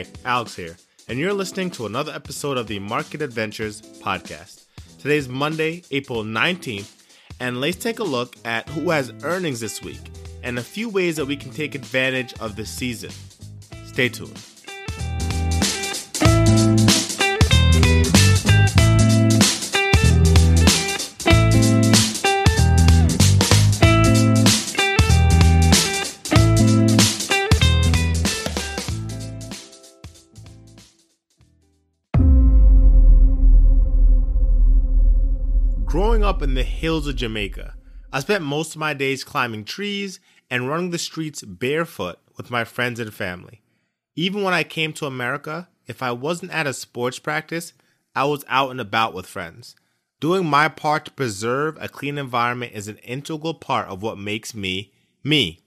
Hey, Alex here, and you're listening to another episode of the Market Adventures podcast. Today's Monday, April 19th, and let's take a look at who has earnings this week and a few ways that we can take advantage of the season. Stay tuned. Growing up in the hills of Jamaica, I spent most of my days climbing trees and running the streets barefoot with my friends and family. Even when I came to America, if I wasn't at a sports practice, I was out and about with friends. Doing my part to preserve a clean environment is an integral part of what makes me me.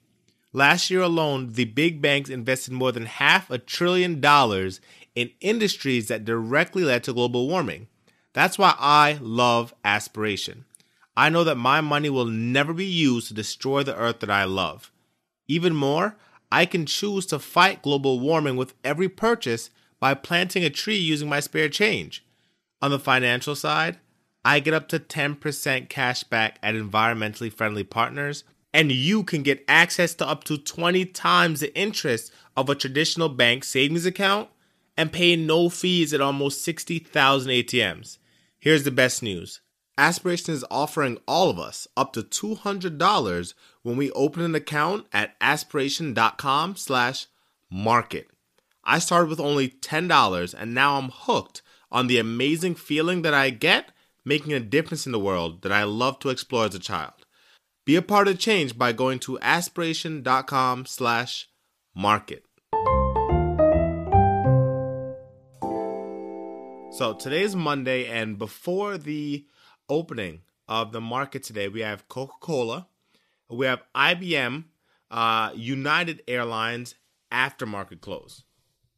Last year alone, the big banks invested more than half a trillion dollars in industries that directly led to global warming. That's why I love aspiration. I know that my money will never be used to destroy the earth that I love. Even more, I can choose to fight global warming with every purchase by planting a tree using my spare change. On the financial side, I get up to 10% cash back at environmentally friendly partners, and you can get access to up to 20 times the interest of a traditional bank savings account and pay no fees at almost 60,000 ATMs. Here's the best news. Aspiration is offering all of us up to $200 when we open an account at aspiration.com slash market. I started with only $10 and now I'm hooked on the amazing feeling that I get making a difference in the world that I love to explore as a child. Be a part of change by going to aspiration.com slash market. So today is Monday, and before the opening of the market today, we have Coca Cola, we have IBM, uh, United Airlines aftermarket close,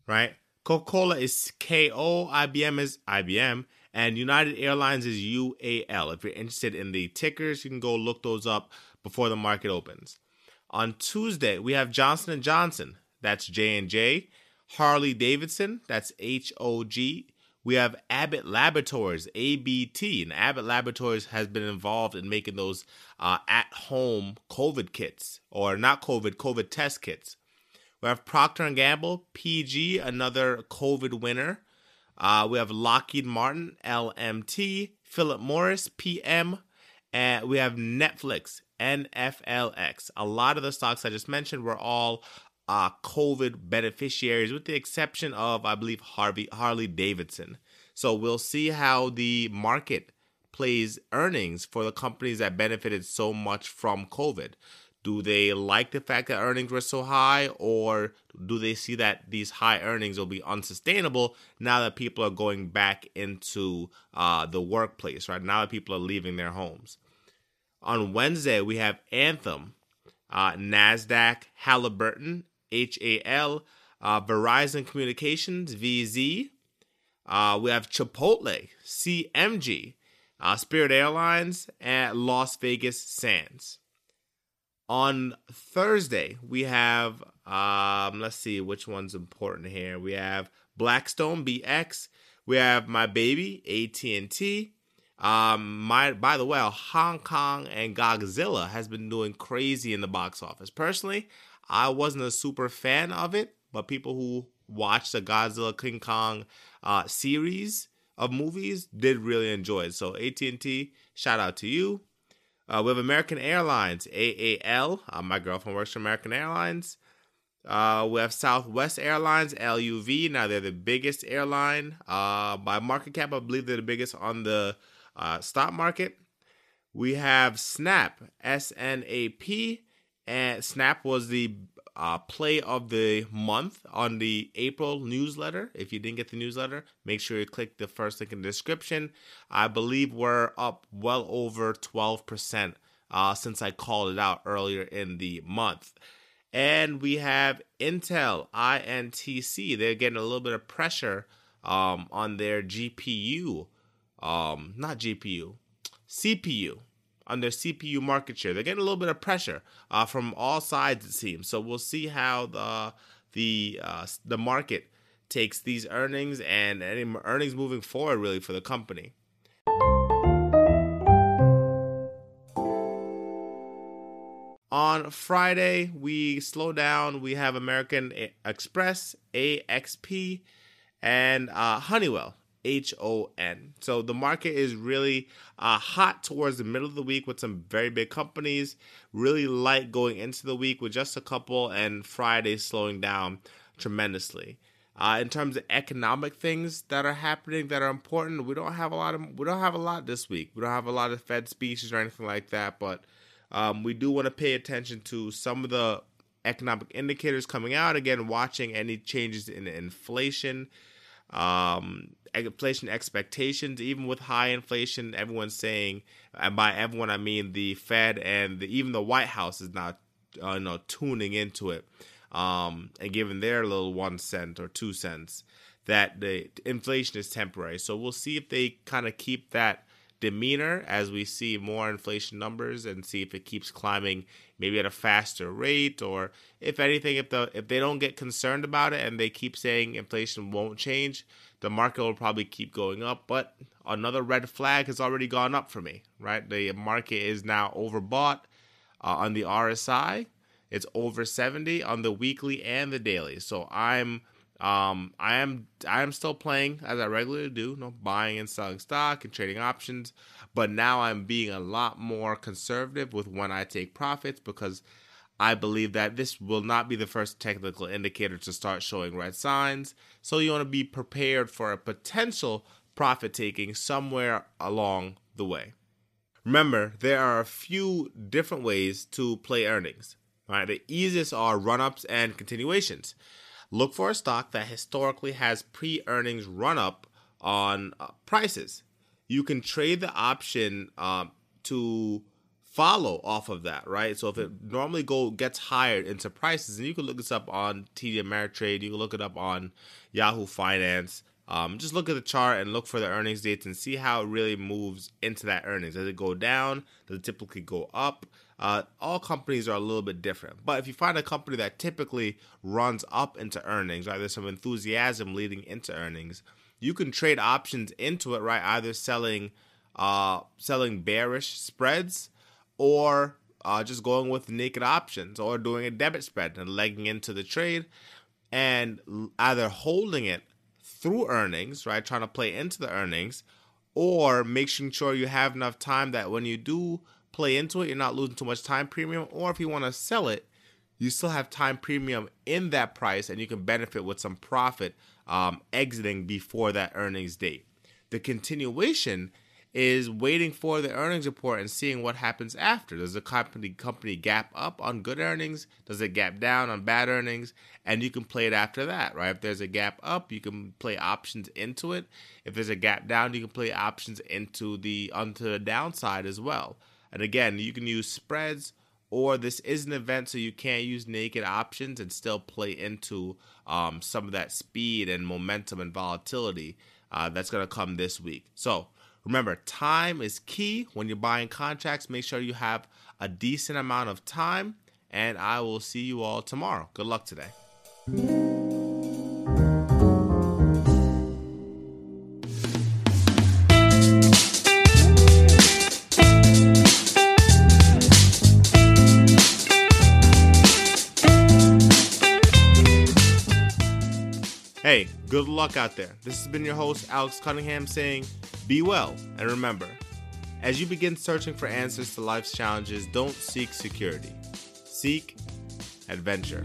right? Coca Cola is KO, IBM is IBM, and United Airlines is UAL. If you're interested in the tickers, you can go look those up before the market opens. On Tuesday, we have Johnson & Johnson, that's J&J, Harley Davidson, that's HOG, we have Abbott Laboratories, ABT, and Abbott Laboratories has been involved in making those uh, at-home COVID kits, or not COVID, COVID test kits. We have Procter and Gamble, PG, another COVID winner. Uh, we have Lockheed Martin, LMT, Philip Morris, PM, and we have Netflix, NFLX. A lot of the stocks I just mentioned were all uh, COVID beneficiaries, with the exception of, I believe, Harvey Harley Davidson. So we'll see how the market plays earnings for the companies that benefited so much from COVID. Do they like the fact that earnings were so high, or do they see that these high earnings will be unsustainable now that people are going back into uh, the workplace, right? Now that people are leaving their homes. On Wednesday, we have Anthem, uh, NASDAQ, Halliburton, HAL, uh, Verizon Communications, VZ. Uh, we have Chipotle, CMG, uh, Spirit Airlines, and Las Vegas Sands. On Thursday, we have, um, let's see which one's important here. We have Blackstone, BX. We have My Baby, AT&T. Um, my by the way, Hong Kong and Godzilla has been doing crazy in the box office. Personally, I wasn't a super fan of it, but people who watched the Godzilla King Kong uh, series of movies did really enjoy it. So AT&T, shout out to you. Uh, we have American Airlines, AAL. Uh, my girlfriend works for American Airlines. Uh, we have Southwest Airlines, LUV. Now they're the biggest airline uh, by market cap. I believe they're the biggest on the uh, stock market. We have Snap, S N A P, and Snap was the uh, play of the month on the April newsletter. If you didn't get the newsletter, make sure you click the first link in the description. I believe we're up well over 12% uh, since I called it out earlier in the month. And we have Intel, INTC. They're getting a little bit of pressure um, on their GPU, um, not GPU, CPU, on their CPU market share. They're getting a little bit of pressure uh, from all sides, it seems. So we'll see how the the uh, the market takes these earnings and any earnings moving forward, really, for the company. On Friday, we slow down. We have American Express, AXP, and uh, Honeywell, H O N. So the market is really uh, hot towards the middle of the week with some very big companies, really light going into the week with just a couple, and Friday slowing down tremendously. Uh, in terms of economic things that are happening that are important, we don't have a lot of we don't have a lot this week. We don't have a lot of Fed speeches or anything like that, but um, we do want to pay attention to some of the economic indicators coming out. Again, watching any changes in inflation, um, inflation expectations. Even with high inflation, everyone's saying, and by everyone I mean the Fed and the, even the White House is now, uh, you know, tuning into it um, and giving their little one cent or two cents that the inflation is temporary. So we'll see if they kind of keep that demeanor as we see more inflation numbers and see if it keeps climbing maybe at a faster rate or if anything if the if they don't get concerned about it and they keep saying inflation won't change the market will probably keep going up. But another red flag has already gone up for me right? The market is now overbought uh, on the RSI it's over 70 on the weekly and the daily. So I'm um, I am I am still playing as I regularly do, you know, buying and selling stock and trading options, but now I'm being a lot more conservative with when I take profits because I believe that this will not be the first technical indicator to start showing red signs. So you want to be prepared for a potential profit taking somewhere along the way. Remember, there are a few different ways to play earnings. Right, the easiest are run ups and continuations. Look for a stock that historically has pre earnings run up on uh, prices. You can trade the option uh, to follow off of that, right? So if it normally go gets higher into prices, and you can look this up on TD Ameritrade, you can look it up on Yahoo Finance. Um, just look at the chart and look for the earnings dates and see how it really moves into that earnings. Does it go down? Does it typically go up? Uh, all companies are a little bit different. But if you find a company that typically runs up into earnings, right, there's some enthusiasm leading into earnings, you can trade options into it, right? Either selling uh, selling bearish spreads or uh, just going with naked options or doing a debit spread and legging into the trade and either holding it through earnings, right? Trying to play into the earnings or making sure you have enough time that when you do play into it, you're not losing too much time premium. Or if you want to sell it, you still have time premium in that price and you can benefit with some profit um, exiting before that earnings date. The continuation is waiting for the earnings report and seeing what happens after. Does the company company gap up on good earnings? Does it gap down on bad earnings? And you can play it after that, right? If there's a gap up, you can play options into it. If there's a gap down, you can play options into the onto the downside as well. And again, you can use spreads or this is an event so you can't use naked options and still play into um, some of that speed and momentum and volatility uh, that's going to come this week. So remember, time is key when you're buying contracts. Make sure you have a decent amount of time, and I will see you all tomorrow. Good luck today. Good luck out there. This has been your host, Alex Cunningham, saying be well and remember, as you begin searching for answers to life's challenges, don't seek security, seek adventure.